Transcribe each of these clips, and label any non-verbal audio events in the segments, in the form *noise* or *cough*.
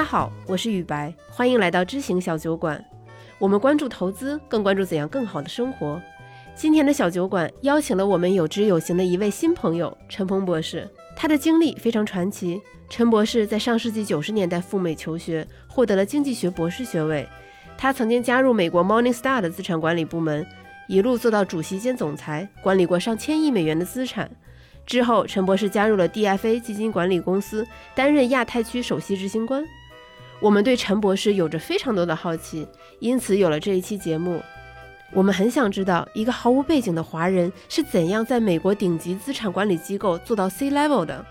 大家好，我是雨白，欢迎来到知行小酒馆。我们关注投资，更关注怎样更好的生活。今天的小酒馆邀请了我们有知有行的一位新朋友陈鹏博士，他的经历非常传奇。陈博士在上世纪九十年代赴美求学，获得了经济学博士学位。他曾经加入美国 Morningstar 的资产管理部门，一路做到主席兼总裁，管理过上千亿美元的资产。之后，陈博士加入了 DFA 基金管理公司，担任亚太区首席执行官。我们对陈博士有着非常多的好奇，因此有了这一期节目。我们很想知道，一个毫无背景的华人是怎样在美国顶级资产管理机构做到 C level 的。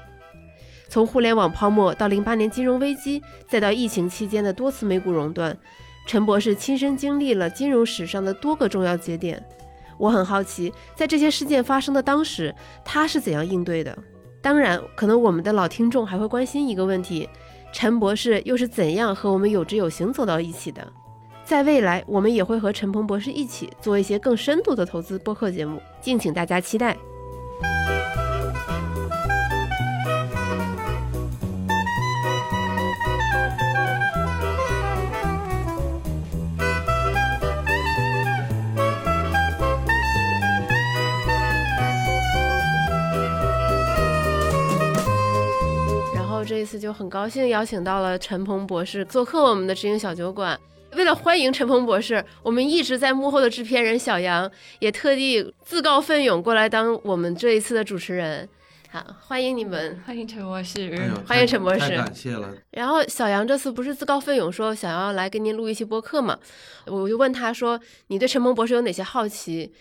从互联网泡沫到零八年金融危机，再到疫情期间的多次美股熔断，陈博士亲身经历了金融史上的多个重要节点。我很好奇，在这些事件发生的当时，他是怎样应对的？当然，可能我们的老听众还会关心一个问题：陈博士又是怎样和我们有知有行走到一起的？在未来，我们也会和陈鹏博士一起做一些更深度的投资播客节目，敬请大家期待。这一次就很高兴邀请到了陈鹏博士做客我们的知音小酒馆。为了欢迎陈鹏博士，我们一直在幕后的制片人小杨也特地自告奋勇过来当我们这一次的主持人。好，欢迎你们，欢迎陈博士，欢迎陈博士，感谢了。然后小杨这次不是自告奋勇说想要来跟您录一期播客嘛？我就问他说：“你对陈鹏博士有哪些好奇？”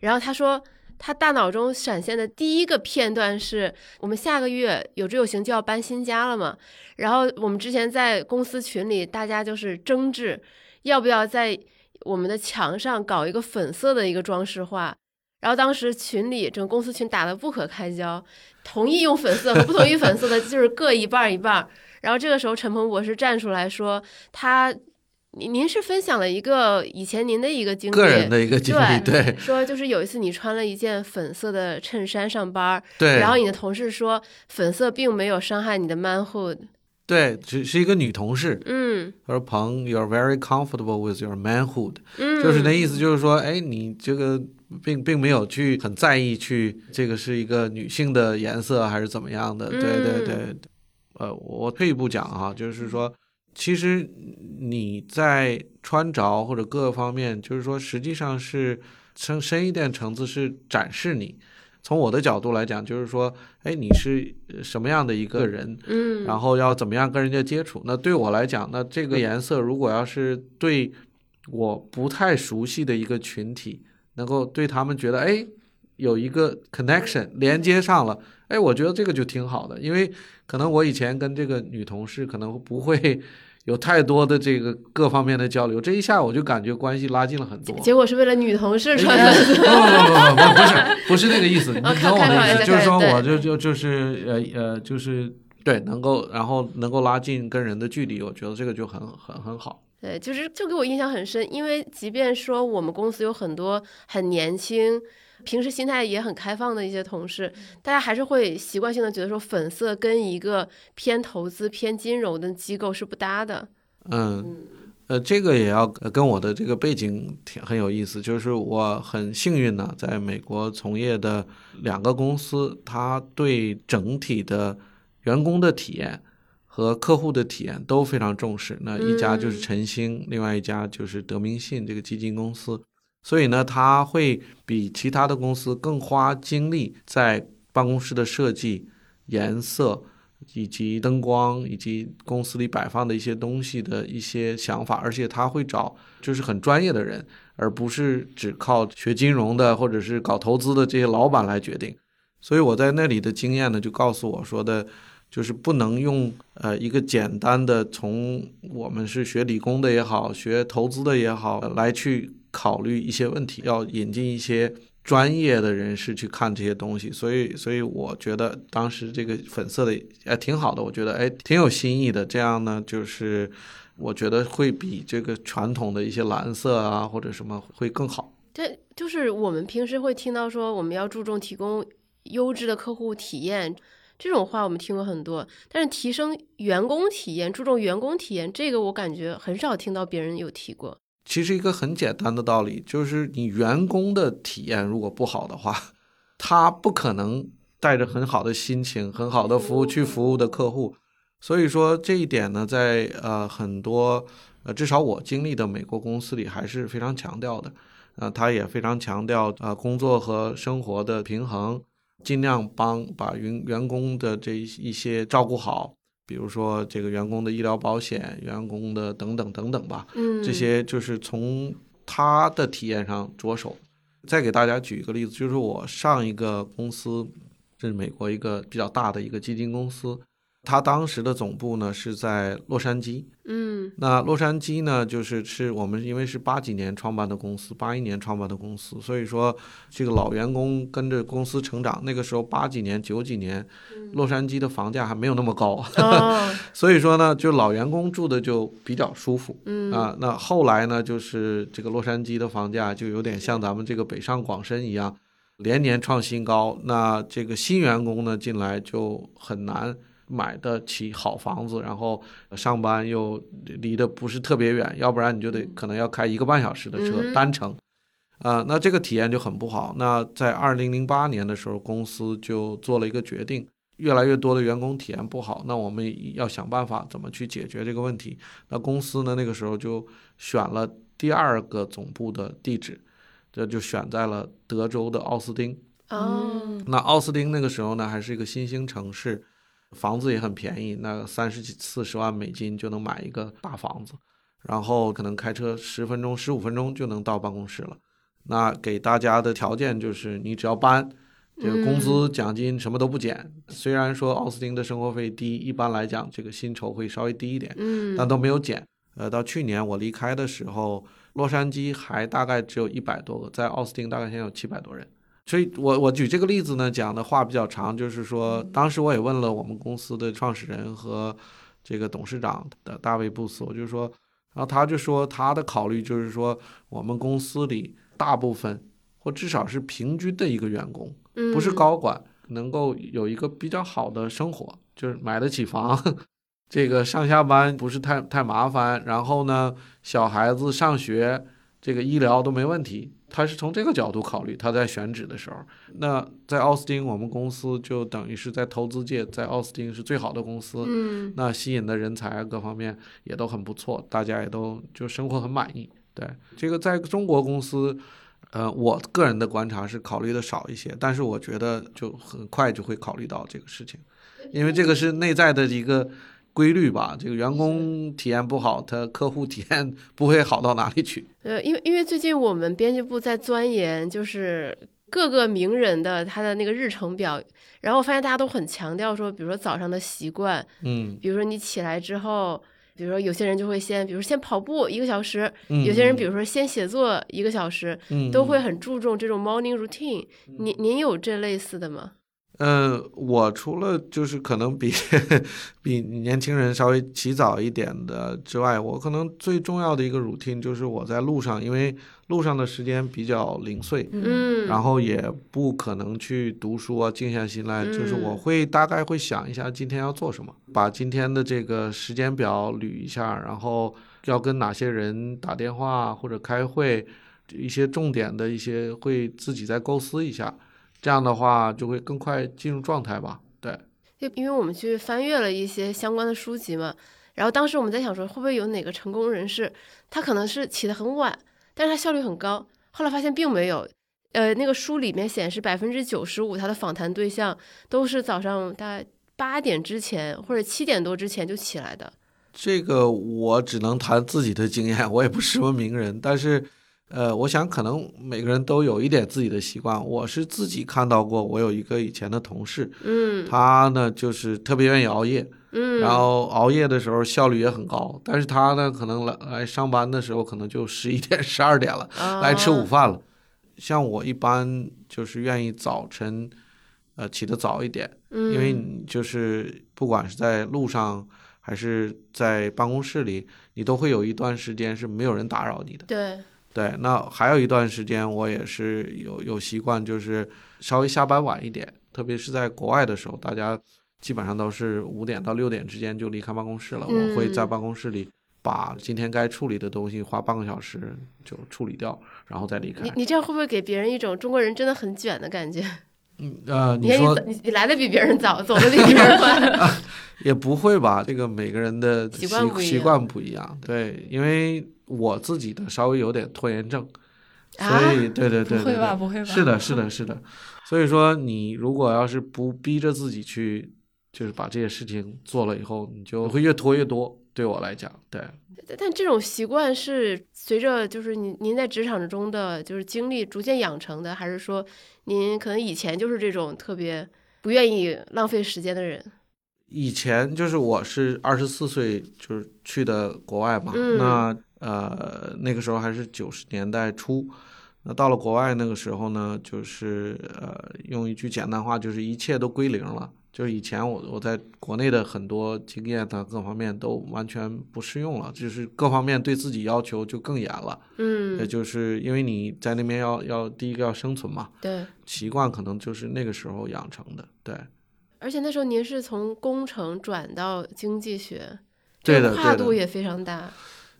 然后他说。他大脑中闪现的第一个片段是我们下个月有志有行就要搬新家了嘛，然后我们之前在公司群里大家就是争执，要不要在我们的墙上搞一个粉色的一个装饰画，然后当时群里整个公司群打得不可开交，同意用粉色和不同意粉色的就是各一半一半，然后这个时候陈鹏博士站出来说他。您您是分享了一个以前您的一个经历，个人的一个经历，对，*laughs* 说就是有一次你穿了一件粉色的衬衫上班，对，然后你的同事说粉色并没有伤害你的 manhood，对，只是一个女同事，嗯，她说鹏，you're very comfortable with your manhood，嗯，就是那意思，就是说，哎，你这个并并没有去很在意去这个是一个女性的颜色还是怎么样的，对对对，呃，我退一步讲啊，就是说。其实你在穿着或者各个方面，就是说，实际上是深深一点层次是展示你。从我的角度来讲，就是说，哎，你是什么样的一个人，嗯，然后要怎么样跟人家接触。那对我来讲，那这个颜色如果要是对我不太熟悉的一个群体，能够对他们觉得，哎，有一个 connection 连接上了，哎，我觉得这个就挺好的，因为可能我以前跟这个女同事可能不会。有太多的这个各方面的交流，这一下我就感觉关系拉近了很多。结果是为了女同事穿的。不不不不不是不是那个意思，*laughs* 你懂我的意思，就是说我就就就是呃呃就是对能够然后能够拉近跟人的距离，我觉得这个就很很很好。对，就是就给我印象很深，因为即便说我们公司有很多很年轻。平时心态也很开放的一些同事，大家还是会习惯性的觉得说粉色跟一个偏投资偏金融的机构是不搭的。嗯，呃，这个也要跟我的这个背景挺很有意思，就是我很幸运呢，在美国从业的两个公司，它对整体的员工的体验和客户的体验都非常重视。那一家就是晨星，另外一家就是德明信这个基金公司。所以呢，他会比其他的公司更花精力在办公室的设计、颜色以及灯光以及公司里摆放的一些东西的一些想法，而且他会找就是很专业的人，而不是只靠学金融的或者是搞投资的这些老板来决定。所以我在那里的经验呢，就告诉我说的，就是不能用呃一个简单的从我们是学理工的也好，学投资的也好来去。考虑一些问题，要引进一些专业的人士去看这些东西，所以，所以我觉得当时这个粉色的哎挺好的，我觉得哎挺有新意的。这样呢，就是我觉得会比这个传统的一些蓝色啊或者什么会更好。对，就是我们平时会听到说我们要注重提供优质的客户体验，这种话我们听过很多，但是提升员工体验、注重员工体验，这个我感觉很少听到别人有提过。其实一个很简单的道理，就是你员工的体验如果不好的话，*laughs* 他不可能带着很好的心情、很好的服务去服务的客户。所以说这一点呢，在呃很多呃至少我经历的美国公司里还是非常强调的。呃，他也非常强调呃工作和生活的平衡，尽量帮把员员工的这一些照顾好，比如说这个员工的医疗保险、员工的等等等等吧。嗯，这些就是从他的体验上着手。再给大家举一个例子，就是我上一个公司这是美国一个比较大的一个基金公司。他当时的总部呢是在洛杉矶，嗯，那洛杉矶呢就是是我们因为是八几年创办的公司，八一年创办的公司，所以说这个老员工跟着公司成长。那个时候八几年、九几年，洛杉矶的房价还没有那么高，*laughs* 所以说呢，就老员工住的就比较舒服，嗯啊，那后来呢，就是这个洛杉矶的房价就有点像咱们这个北上广深一样，连年创新高。那这个新员工呢进来就很难。买得起好房子，然后上班又离得不是特别远，要不然你就得可能要开一个半小时的车单程，啊，那这个体验就很不好。那在二零零八年的时候，公司就做了一个决定，越来越多的员工体验不好，那我们要想办法怎么去解决这个问题。那公司呢，那个时候就选了第二个总部的地址，这就选在了德州的奥斯汀。哦，那奥斯汀那个时候呢，还是一个新兴城市。房子也很便宜，那三十几四十万美金就能买一个大房子，然后可能开车十分钟、十五分钟就能到办公室了。那给大家的条件就是你只要搬，这个工资、奖金什么都不减。虽然说奥斯汀的生活费低，一般来讲这个薪酬会稍微低一点，嗯，但都没有减。呃，到去年我离开的时候，洛杉矶还大概只有一百多个，在奥斯汀大概现在有七百多人。所以，我我举这个例子呢，讲的话比较长，就是说，当时我也问了我们公司的创始人和这个董事长的大卫布斯，我就说，然后他就说他的考虑就是说，我们公司里大部分或至少是平均的一个员工，不是高管，能够有一个比较好的生活，就是买得起房，*laughs* 这个上下班不是太太麻烦，然后呢，小孩子上学，这个医疗都没问题。他是从这个角度考虑，他在选址的时候，那在奥斯汀，我们公司就等于是在投资界，在奥斯汀是最好的公司，嗯，那吸引的人才各方面也都很不错，大家也都就生活很满意。对这个，在中国公司，呃，我个人的观察是考虑的少一些，但是我觉得就很快就会考虑到这个事情，因为这个是内在的一个。规律吧，这个员工体验不好，他客户体验不会好到哪里去。呃，因为因为最近我们编辑部在钻研，就是各个名人的他的那个日程表，然后我发现大家都很强调说，比如说早上的习惯，嗯，比如说你起来之后，比如说有些人就会先，比如先跑步一个小时，嗯有些人比如说先写作一个小时，嗯都会很注重这种 morning routine。您您有这类似的吗？嗯，我除了就是可能比 *laughs* 比年轻人稍微起早一点的之外，我可能最重要的一个 routine 就是我在路上，因为路上的时间比较零碎，嗯，然后也不可能去读书啊，静下心来，就是我会大概会想一下今天要做什么，把今天的这个时间表捋一下，然后要跟哪些人打电话或者开会，一些重点的一些会自己再构思一下。这样的话就会更快进入状态吧。对，就因为我们去翻阅了一些相关的书籍嘛，然后当时我们在想说，会不会有哪个成功人士，他可能是起得很晚，但是他效率很高。后来发现并没有，呃，那个书里面显示百分之九十五他的访谈对象都是早上大概八点之前或者七点多之前就起来的。这个我只能谈自己的经验，我也不是什么名人，但是。呃，我想可能每个人都有一点自己的习惯。我是自己看到过，我有一个以前的同事，嗯，他呢就是特别愿意熬夜，嗯，然后熬夜的时候效率也很高。但是他呢，可能来来上班的时候，可能就十一点、十二点了，来吃午饭了。像我一般就是愿意早晨，呃，起得早一点，嗯，因为你就是不管是在路上还是在办公室里，你都会有一段时间是没有人打扰你的。对。对，那还有一段时间，我也是有有习惯，就是稍微下班晚一点，特别是在国外的时候，大家基本上都是五点到六点之间就离开办公室了。嗯我会在办公室里把今天该处理的东西花半个小时就处理掉，然后再离开你。你这样会不会给别人一种中国人真的很卷的感觉？嗯呃，你说你你你来的比别人早，走的比别人晚。*laughs* 也不会吧？这个每个人的习习惯不一样习惯不一样，对，因为我自己的稍微有点拖延症，啊所以对对对对不会吧？不会吧？是的，是的，是的。所以说，你如果要是不逼着自己去，就是把这些事情做了以后，你就会越拖越多。对我来讲，对，但但这种习惯是随着就是您您在职场中的就是经历逐渐养成的，还是说您可能以前就是这种特别不愿意浪费时间的人？以前就是我是二十四岁就是去的国外嘛，嗯那呃那个时候还是九十年代初，那到了国外那个时候呢，就是呃用一句简单话，就是一切都归零了。就是以前我我在国内的很多经验啊各方面都完全不适用了，就是各方面对自己要求就更严了。嗯也嗯，就是因为你在那边要要第一个要生存嘛，对。习惯可能就是那个时候养成的。对，而且那时候您是从工程转到经济学，对的这个跨度也非常大。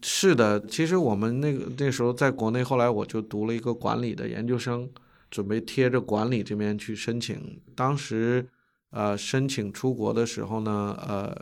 是的，其实我们那个那时候在国内，后来我就读了一个管理的研究生，准备贴着管理这边去申请。当时，呃，申请出国的时候呢，呃，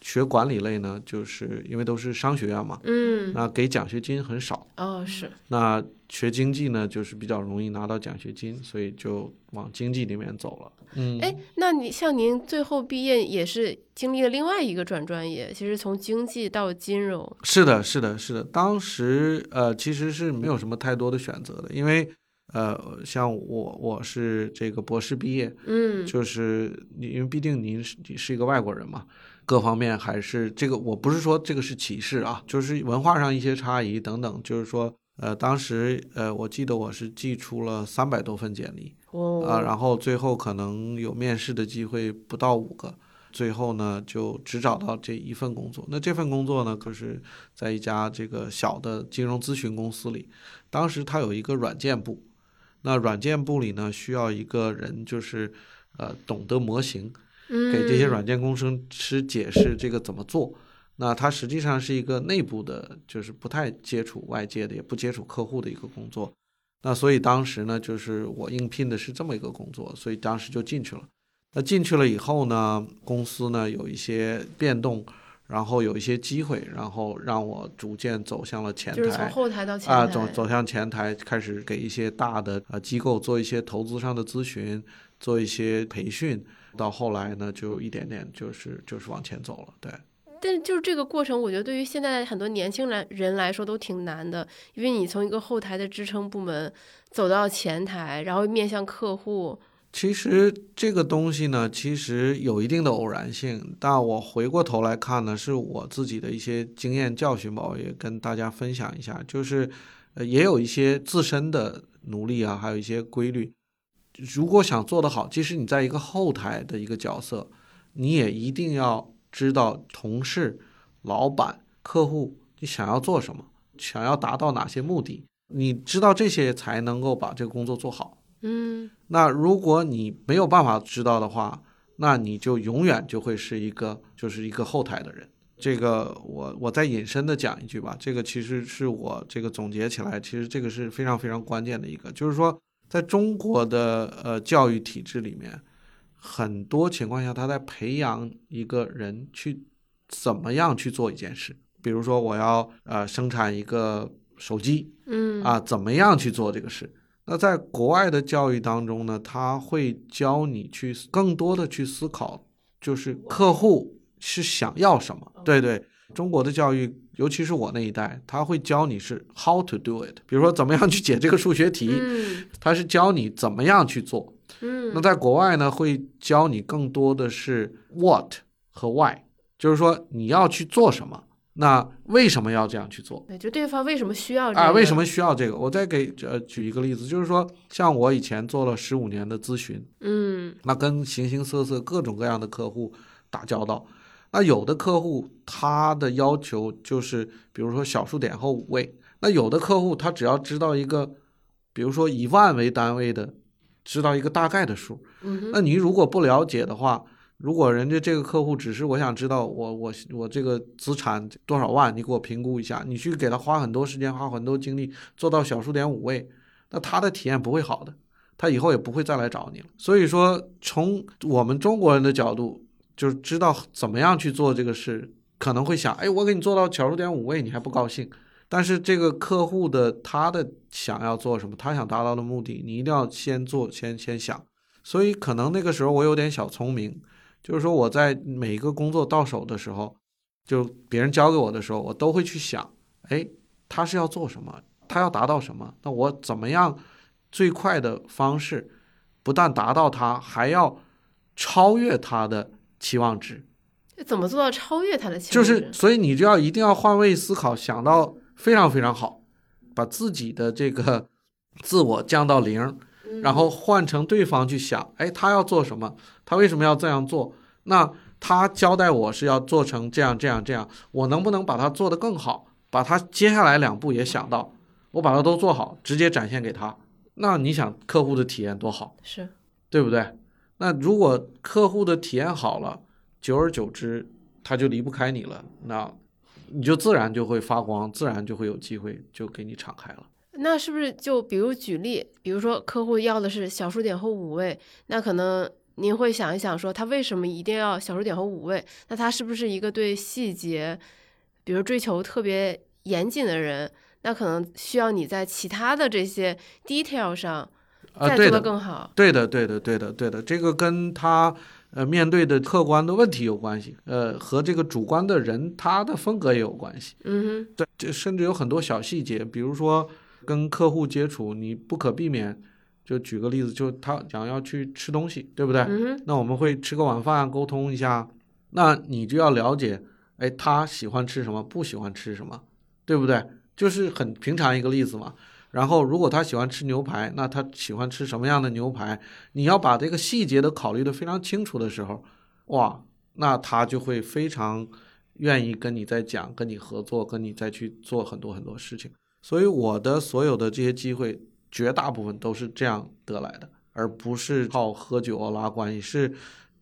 学管理类呢，就是因为都是商学院嘛，嗯，那给奖学金很少。哦，是，那学经济呢，就是比较容易拿到奖学金，所以就往经济里面走了。嗯，哎，那你像您最后毕业也是经历了另外一个转专业，其实从经济到金融，是的，是的，是的。当时呃，其实是没有什么太多的选择的，因为呃，像我我是这个博士毕业，嗯，就是你因为毕竟您是你是一个外国人嘛，各方面还是这个，我不是说这个是歧视啊，就是文化上一些差异等等，就是说。呃，当时呃，我记得我是寄出了三百多份简历哦，啊、然后最后可能有面试的机会不到五个，最后呢就只找到这一份工作。那这份工作呢，可是在一家这个小的金融咨询公司里，当时它有一个软件部，那软件部里呢需要一个人就是呃懂得模型，给这些嗯软件工程师解释这个怎么做。那它实际上是一个内部的，就是不太接触外界的，也不接触客户的一个工作。那所以当时呢，就是我应聘的是这么一个工作，所以当时就进去了。那进去了以后呢，公司呢有一些变动，然后有一些机会，然后让我逐渐走向了前台就是从。后台到前台啊，台，走走向前台，开始给一些大的呃机构做一些投资上的咨询，做一些培训，到后来呢，就一点点就是就是往前走了。对，但就是这个过程，我觉得对于现在很多年轻人人来说都挺难的，因为你从一个后台的支撑部门走到前台，然后面向客户，其实这个东西呢，其实有一定的偶然性，但我回过头来看呢，是我自己的一些经验教训吧，我也跟大家分享一下，就是呃，也有一些自身的努力啊，还有一些规律。如果想做得好，即使你在一个后台的一个角色，你也一定要知道同事、老板、客户你想要做什么，想要达到哪些目的，你知道这些才能够把这个工作做好。嗯那如果你没有办法知道的话，那你就永远就会是一个就是一个后台的人。这个我我再引申的讲一句吧，这个其实是我这个总结起来，其实这个是非常非常关键的一个，就是说在中国的呃教育体制里面，很多情况下他在培养一个人去怎么样去做一件事，比如说我要呃生产一个手机，嗯啊，怎么样去做这个事？那在国外的教育当中呢，他会教你去更多的去思考，就是客户是想要什么。对对，中国的教育，尤其是我那一代，他会教你是 how to do it，比如说怎么样去解这个数学题，嗯他是教你怎么样去做。嗯，那在国外呢，会教你更多的是 what 和 why，就是说你要去做什么，那为什么要这样去做？对，就对方为什么需要这啊，个为什么需要这个？我再给呃举一个例子，就是说，像我以前做了十五年的咨询，嗯那跟形形色色、各种各样的客户打交道。那有的客户他的要求就是，比如说小数点后五位；那有的客户他只要知道一个，比如说以万为单位的，知道一个大概的数。嗯哼那你如果不了解的话，如果人家这个客户只是我想知道我我我这个资产多少万，你给我评估一下，你去给他花很多时间花很多精力做到小数点五位，那他的体验不会好的，他以后也不会再来找你了。所以说，从我们中国人的角度，就知道怎么样去做这个事，可能会想，哎，我给你做到小数点五位，你还不高兴？但是这个客户的他的想要做什么，他想达到的目的，你一定要先做，先先想。所以可能那个时候我有点小聪明，就是说我在每一个工作到手的时候，就别人交给我的时候，我都会去想，哎，他是要做什么，他要达到什么，那我怎么样最快的方式，不但达到他，还要超越他的期望值。怎么做到超越他的期望值？是，所以你就要一定要换位思考，想到非常非常好，把自己的这个自我降到零，然后换成对方去想，哎，他要做什么？他为什么要这样做？那他交代我是要做成这样这样这样，我能不能把它做得更好？把他接下来两步也想到，我把它都做好，直接展现给他。那你想客户的体验多好，是对不对？那如果客户的体验好了，久而久之他就离不开你了，那你就自然就会发光，自然就会有机会就给你敞开了。那是不是就比如举例，比如说客户要的是小数点后五位，那可能您会想一想说他为什么一定要小数点后五位？那他是不是一个对细节，比如追求特别严谨的人？那可能需要你在其他的这些 detail 上啊，再做的，更好。对的，对的，对的，对的，这个跟他呃面对的客观的问题有关系，呃，和这个主观的人他的风格也有关系。嗯哼对，这甚至有很多小细节，比如说跟客户接触，你不可避免。就举个例子，就他想要去吃东西，对不对？嗯，那我们会吃个晚饭，沟通一下。那你就要了解，哎，他喜欢吃什么，不喜欢吃什么，对不对？就是很平常一个例子嘛。然后，如果他喜欢吃牛排，那他喜欢吃什么样的牛排？你要把这个细节都考虑的非常清楚的时候，哇，那他就会非常愿意跟你再讲，跟你合作，跟你再去做很多很多事情。所以我的所有的这些机会，绝大部分都是这样得来的，而不是靠喝酒啊拉关系，是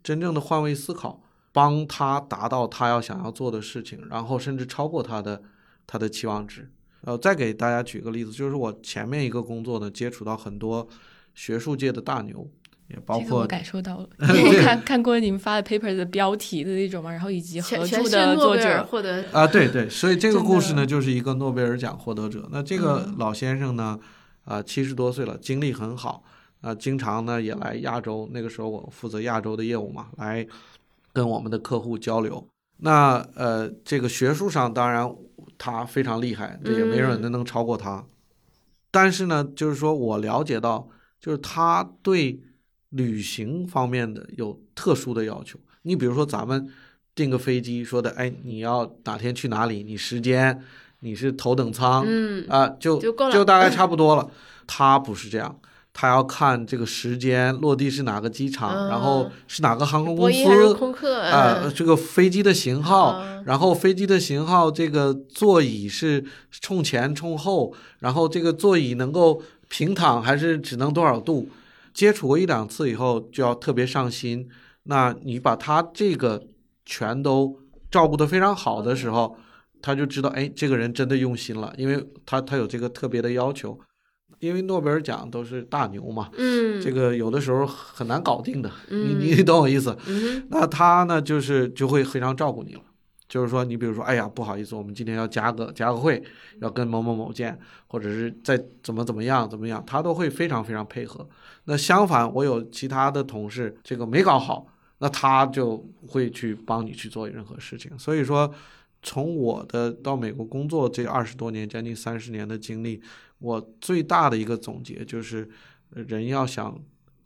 真正的换位思考，帮他达到他要想要做的事情，然后甚至超过他的他的期望值。呃，再给大家举个例子，就是我前面一个工作呢，接触到很多学术界的大牛，也包括这个我感受到了，*laughs* 因为我看看过你们发的 paper 的标题的那种嘛，然后以及合著的作者，获得啊，对对，所以这个故事呢，就是一个诺贝尔奖获得者。那这个嗯老先生呢，啊，七十多岁了，精力很好，啊，经常呢也来亚洲。那个时候我负责亚洲的业务嘛，来跟我们的客户交流。那呃，这个学术上当然他非常厉害，这也没人能能超过他。但是呢，就是说我了解到，就是他对旅行方面的有特殊的要求。你比如说咱们订个飞机，说的，哎，你要哪天去哪里，你时间你是头等舱，嗯啊，就就大概差不多了。他不是这样，他要看这个时间落地是哪个机场，然后嗯是哪个航空公司空客啊、嗯这个飞机的型号，嗯然后飞机的型号，这个座椅是冲前冲后，然后这个座椅能够平躺还是只能多少度？接触过一两次以后，就要特别上心。那你把他这个全都照顾得非常好的时候，他就知道，哎，这个人真的用心了，因为他他有这个特别的要求。因为诺贝尔奖都是大牛嘛，嗯，这个有的时候很难搞定的，嗯你你懂我意思？嗯那他呢，就是就会非常照顾你了。就是说，你比如说，哎呀，不好意思，我们今天要加个加个会，要跟某某某见，或者是再怎么怎么样怎么样，他都会非常非常配合。那相反，我有其他的同事，这个没搞好，那他就会去帮你去做任何事情。所以说，从我的到美国工作这二十多年，将近三十年的经历，我最大的一个总结就是，人要想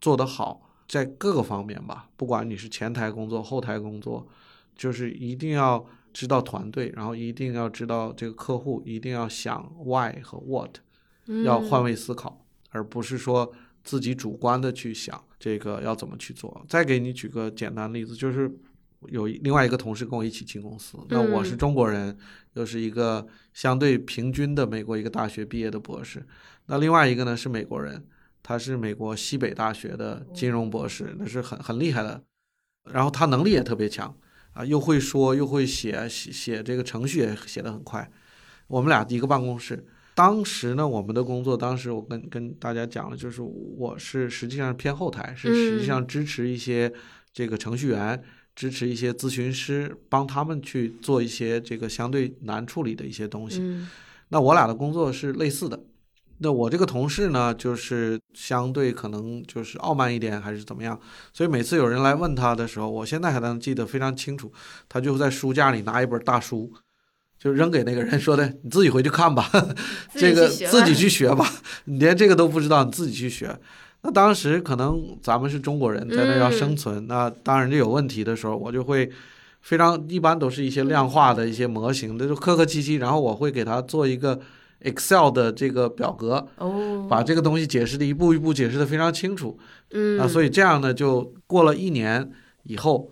做得好，在各个方面吧，不管你是前台工作、后台工作，就是一定要知道团队，然后一定要知道这个客户，一定要想 why 和 what，要换嗯位思考，而不是说自己主观的去想这个要怎么去做。再给你举个简单例子，就是有另外一个同事跟我一起进公司，那我是嗯中国人，又是一个相对平均的美国一个大学毕业的博士，那另外一个呢是美国人，他是美国西北大学的金融博士，那是很很厉害的。然后他能力也特别强啊，又会说又会写写写这个程序也写得很快。我们俩一个办公室，当时呢，我们的工作，当时我跟跟大家讲了，就是我是实际上偏后台，是实际上支持一些这个程序员，支持一些咨询师，帮他们去做一些这个相对难处理的一些东西。嗯那我俩的工作是类似的。那我这个同事呢，就是相对可能就是傲慢一点，还是怎么样？所以每次有人来问他的时候，我现在还能记得非常清楚，他就在书架里拿一本大书，就扔给那个人说的：“你自己回去看吧，这个自己去学吧自己去学吧，你连这个都不知道，你自己去学。”那当时可能咱们是中国人，在那要生存，那当然就有问题的时候，我就会非常一般都是一些量化的一些模型，那就客客气气，然后我会给他做一个 Excel 的这个表格，哦，把这个东西解释的一步一步解释的非常清楚嗯啊，所以这样呢，就过了一年以后，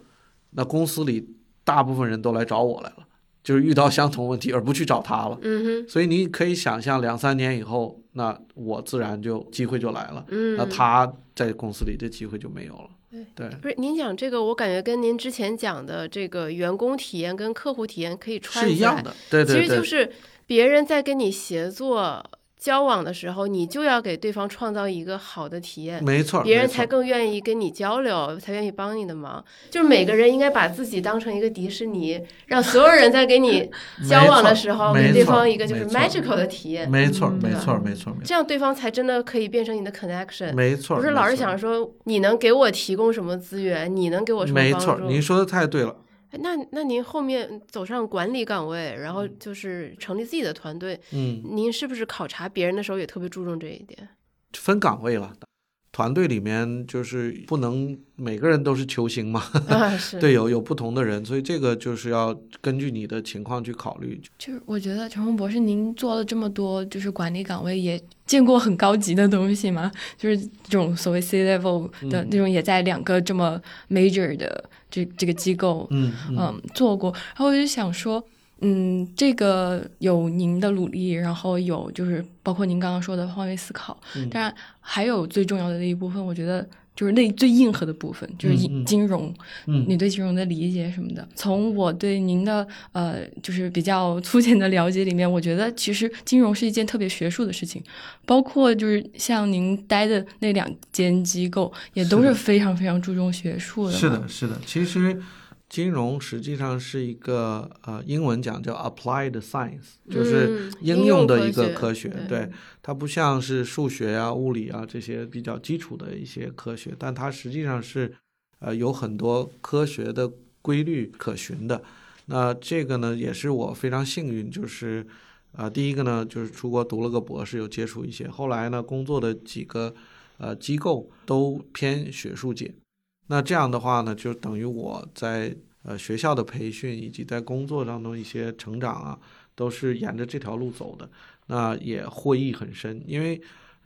那公司里大部分人都来找我来了，就是遇到相同问题而不去找他了。嗯哼所以你可以想象，两三年以后，那我自然就机会就来了，嗯，那他在公司里这机会就没有了。对，不是您讲这个，我感觉跟您之前讲的这个员工体验跟客户体验可以串起来，是一样的。对对对，其实就是别人在跟你协作交往的时候，你就要给对方创造一个好的体验。没错，别人才更愿意跟你交流，才愿意帮你的忙。就是每个人应该把自己当成一个迪士尼，让所有人在跟你交往的时候，给对方一个就是 magical 的体验，没错，嗯没错，没错，这样对方才真的可以变成你的 connection。没错，不是老是没错想说你能给我提供什么资源，你能给我什么没错，帮助？您说的太对了。哎那那您后面走上管理岗位，然后就是成立自己的团队，嗯，您是不是考察别人的时候也特别注重这一点？分岗位了，团队里面就是不能每个人都是球星嘛，啊，是，*laughs* 对，有有不同的人，所以这个就是要根据你的情况去考虑。就是我觉得陈红博士，您做了这么多就是管理岗位，也见过很高级的东西吗？就是这种所谓 C level 的嗯那种，也在两个这么 major 的这这个机构，嗯嗯嗯，做过。然后我就想说，嗯，这个有您的努力，然后有就是包括您刚刚说的换位思考，嗯当然还有最重要的那一部分，我觉得就是那最硬核的部分，就是金融，嗯你对金融的理解什么的。从我对您的呃就是比较粗浅的了解里面，我觉得其实金融是一件特别学术的事情，包括就是像您待的那两间机构，也都是非常非常注重学术的。是的，，是的。其实金融实际上是一个呃，英文讲叫 applied science，就是嗯应用的一个科科学。对对，它不像是数学啊、物理啊这些比较基础的一些科学，但它实际上是呃有很多科学的规律可循的。那这个呢，也是我非常幸运，就是呃，第一个呢，就是出国读了个博士，有接触一些。后来呢，工作的几个呃机构都偏学术界。那这样的话呢，就等于我在呃学校的培训以及在工作当中一些成长啊，都是沿着这条路走的。那也获益很深，因为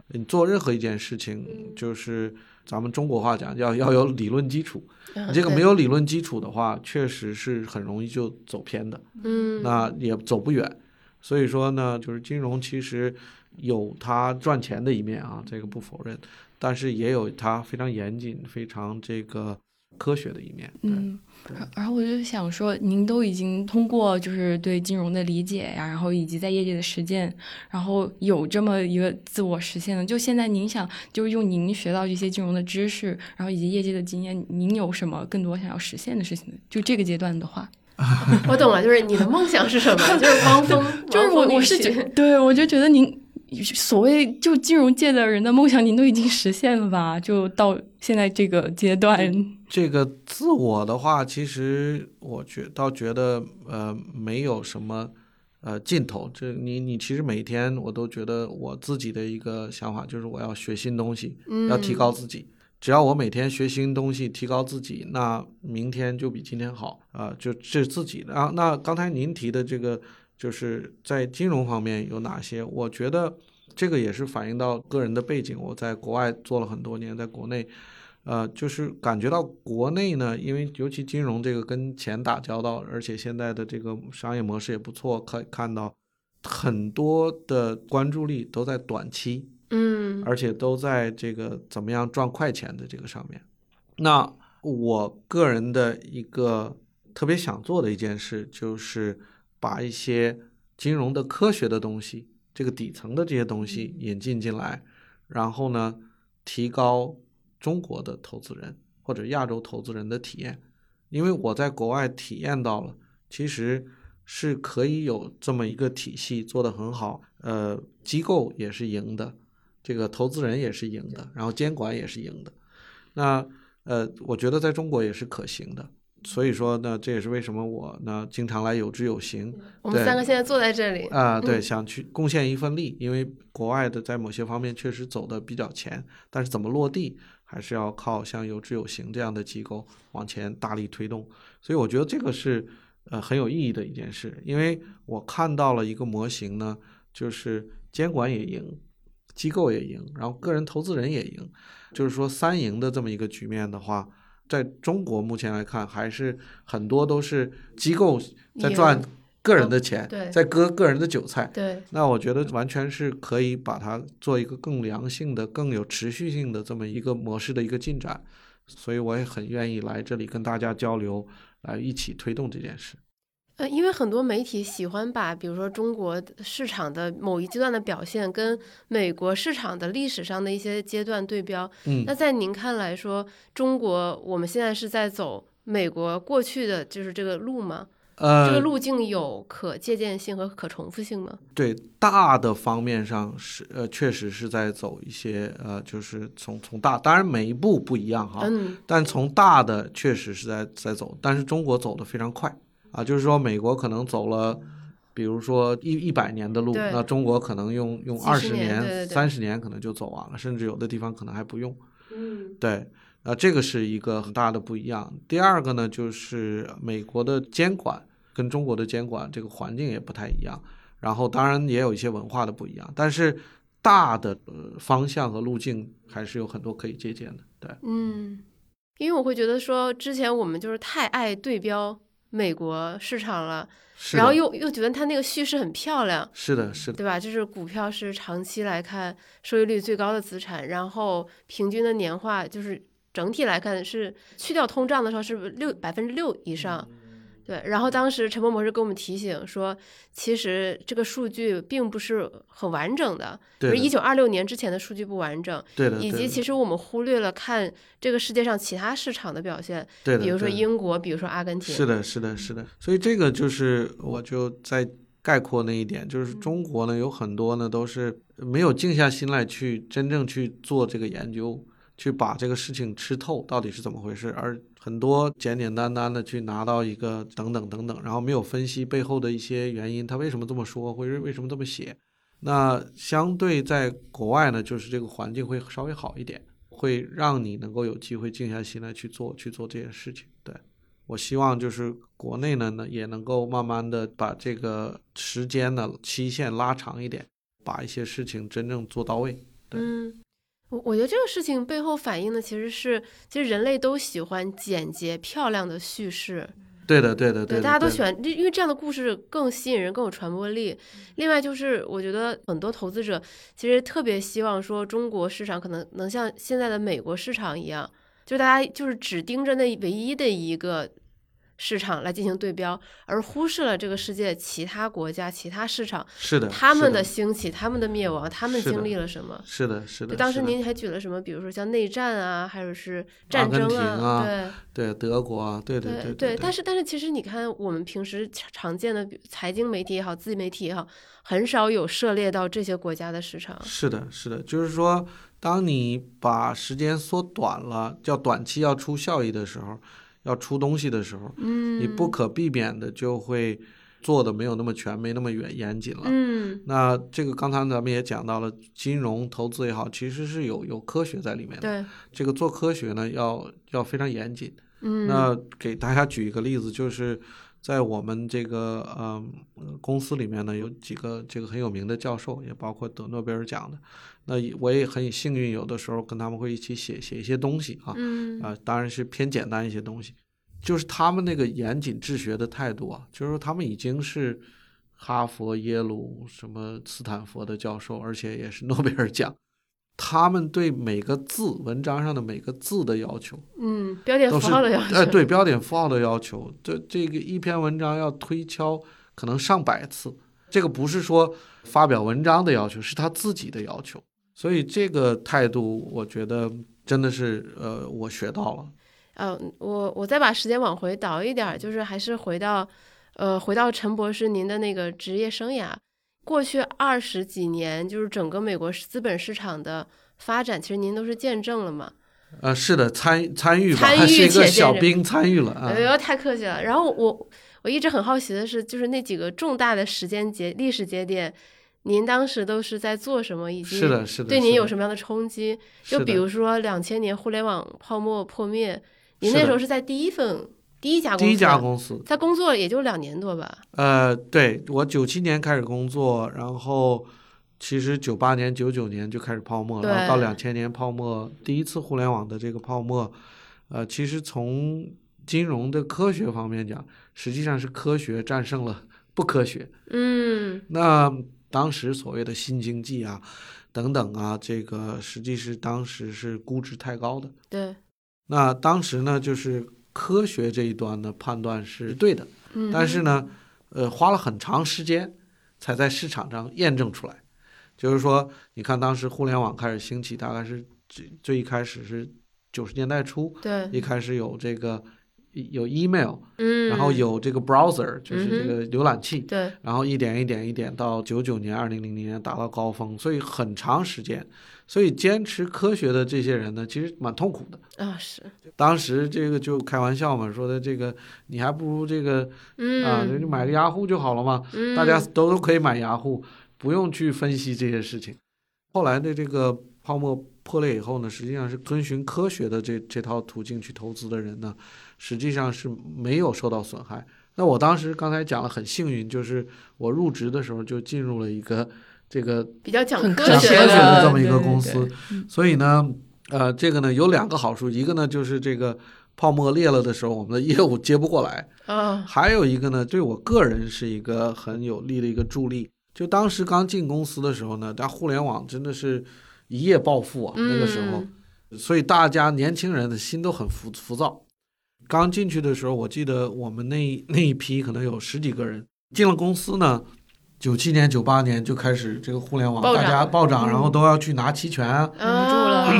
你做任何一件事情，就是咱们中国话讲要要有理论基础。嗯你这个没有理论基础的话，确实是很容易就走偏的。嗯，那也走不远。所以说呢，就是金融其实有它赚钱的一面啊，这个不否认，但是也有它非常严谨、非常这个科学的一面。嗯，然后我就想说，您都已经通过就是对金融的理解呀，然后以及在业界的实践，然后有这么一个自我实现的。就现在您想，就是用您学到这些金融的知识，然后以及业界的经验，您有什么更多想要实现的事情呢？就这个阶段的话，*laughs* 我懂了，就是你的梦想是什么？就是汪峰，*laughs* 就是我我是觉觉得，*laughs* 对我就觉得您所谓就金融界的人的梦想，您都已经实现了吧？就到现在这个阶段，这个自我的话，其实我觉倒觉得呃没有什么呃尽头。这你你其实每天我都觉得我自己的一个想法就是我要学新东西，要提高自己。只要我每天学新东西，提高自己，那明天就比今天好啊、就这是自己的。啊，那刚才您提的这个，就是在金融方面有哪些？我觉得这个也是反映到个人的背景。我在国外做了很多年，在国内，呃，就是感觉到国内呢，因为尤其金融这个跟钱打交道，而且现在的这个商业模式也不错，可以看到很多的关注力都在短期，嗯而且都在这个怎么样赚快钱的这个上面。那我个人的一个特别想做的一件事，就是把一些金融的科学的东西，这个底层的这些东西引进进来，然后呢，提高中国的投资人或者亚洲投资人的体验。因为我在国外体验到了，其实是可以有这么一个体系做得很好，呃，机构也是赢的，这个投资人也是赢的，然后监管也是赢的。那呃，我觉得在中国也是可行的。所以说呢，这也是为什么我呢经常来有知有行。我们三个现在坐在这里啊，对，想去贡献一份力，因为国外的在某些方面确实走的比较前，但是怎么落地？还是要靠像有知有行这样的机构往前大力推动，所以我觉得这个是呃很有意义的一件事，因为我看到了一个模型呢，就是监管也赢，机构也赢，然后个人投资人也赢，就是说三赢的这么一个局面的话，在中国目前来看，还是很多都是机构在赚。个人的钱在割个人的韭菜，对，那我觉得完全是可以把它做一个更良性的、更有持续性的这么一个模式的一个进展，所以我也很愿意来这里跟大家交流，来一起推动这件事。呃，因为很多媒体喜欢把比如说中国市场的某一阶段的表现跟美国市场的历史上的一些阶段对标，嗯，那在您看来说，中国我们现在是在走美国过去的就是这个路吗？呃，这个路径有可借鉴性和可重复性吗？对，大的方面上是呃，确实是在走一些呃，就是从从大，当然每一步不一样哈，嗯，但从大的确实是在在走，但是中国走的非常快啊，就是说美国可能走了，比如说一一百年的路，那中国可能用用二十年、三十年可能就走完了，甚至有的地方可能还不用，嗯，对。啊，这个是一个很大的不一样。第二个呢，就是美国的监管跟中国的监管这个环境也不太一样。然后当然也有一些文化的不一样，但是大的呃方向和路径还是有很多可以借鉴的。对，嗯，因为我会觉得说，之前我们就是太爱对标美国市场了，然后又又觉得它那个叙事很漂亮。是的，是的，对吧？就是股票是长期来看收益率最高的资产，然后平均的年化就是。整体来看是去掉通胀的时候是六百分之六以上，对。然后当时陈默博士给我们提醒说，其实这个数据并不是很完整的，就是一九二六年之前的数据不完整，对的。以及其实我们忽略了看这个世界上其他市场的表现，对的。比如说英国，比如说阿根廷。是的，是的，是的。所以这个就是我就在概括那一点，就是中国呢有很多呢都是没有静下心来去真正去做这个研究。去把这个事情吃透到底是怎么回事，而很多简简单单的去拿到一个等等等等，然后没有分析背后的一些原因，他为什么这么说，或者为什么这么写？那相对在国外呢，就是这个环境会稍微好一点，会让你能够有机会静下心来去做去做这件事情。对我希望就是国内呢呢也能够慢慢的把这个时间的期限拉长一点，把一些事情真正做到位。嗯。我我觉得这个事情背后反映的其实是，其实人类都喜欢简洁漂亮的叙事。对的，对的，对，大家都喜欢，因为这样的故事更吸引人，更有传播力。另外就是，我觉得很多投资者其实特别希望说，中国市场可能能像现在的美国市场一样，就大家就是只盯着那唯一的一个。市场来进行对标，而忽视了这个世界其他国家、其他市场是的，他们的兴起、他们的灭亡、他们经历了什么？是的，是的。当时您还举了什么？比如说像内战啊，还有是战争啊，对对，德国啊，对对对对。但是但是，其实你看，我们平时常见的财经媒体也好，自媒体也好，很少有涉猎到这些国家的市场。是的，是的，就是说，当你把时间缩短了，叫短期要出效益的时候。要出东西的时候，嗯，你不可避免的就会做的没有那么全，没那么严严谨了。嗯，那这个刚才咱们也讲到了，金融投资也好，其实是有有科学在里面的。对，这个做科学呢，要要非常严谨。嗯，那给大家举一个例子，就是在我们这个呃公司里面呢，有几个这个很有名的教授，也包括得诺贝尔奖的。那我也很幸运，有的时候跟他们会一起写写一些东西啊，啊，当然是偏简单一些东西。就是他们那个严谨治学的态度啊，就是说他们已经是哈佛、耶鲁、什么斯坦福的教授，而且也是诺贝尔奖。他们对每个字文章上的每个字的要求，嗯，标点符号的要求，呃，对标点符号的要求，这这个一篇文章要推敲可能上百次，这个不是说发表文章的要求，是他自己的要求，所以这个态度，我觉得真的是呃，我学到了。嗯，我我再把时间往回倒一点儿，就是还是回到，呃，回到陈博士您的那个职业生涯，过去二十几年，就是整个美国资本市场的发展，其实您都是见证了嘛。呃，是的，参参与吧，参与还 *laughs* 是一个小兵参与了啊哎。呦，太客气了。然后我我一直很好奇的是，就是那几个重大的时间节历史节点，您当时都是在做什么，以及是的，是的。对您有什么样的冲击？就比如说两千年互联网泡沫破灭，您那时候是在第一份第一家公司，第一家公司，在工作也就两年多吧。呃，对我九七年开始工作，然后其实九八年、九九年就开始泡沫了，然后到两千年泡沫，第一次互联网的这个泡沫，呃，其实从金融的科学方面讲，实际上是科学战胜了不科学。嗯那当时所谓的新经济啊，等等啊，这个实际是当时是估值太高的。对，那当时呢，就是科学这一端的判断是对的，嗯，但是呢，呃，花了很长时间才在市场上验证出来。就是说，你看当时互联网开始兴起，大概是最最一开始是九十年代初，对，一开始有这个有 email，嗯，然后有这个 browser，就是这嗯个浏览器，对，然后一点一点一点到九九年、二零零零年达到高峰，所以很长时间。所以坚持科学的这些人呢，其实蛮痛苦的。啊是，当时这个就开玩笑嘛，说的这个你还不如这个啊，嗯，就买个雅虎就好了嘛，嗯大家都都可以买雅虎，不用去分析这些事情。后来的这个泡沫破裂以后呢，实际上是遵循科学的这这套途径去投资的人呢，实际上是没有受到损害。那我当时刚才讲了，很幸运，就是我入职的时候就进入了一个这个比较讲很科学学的的这么一个公司，所以呢，呃，这个呢有两个好处，一个呢就是这个泡沫裂了的时候，我们的业务接不过来，啊，还有一个呢，对我个人是一个很有利的一个助力。就当时刚进公司的时候呢，但互联网真的是一夜暴富啊，那个时候，嗯所以大家年轻人的心都很浮浮躁。刚进去的时候，我记得我们那那一批可能有十几个人进了公司呢。九七年、九八年就开始这个互联网，大家暴涨，嗯然后都要去拿期权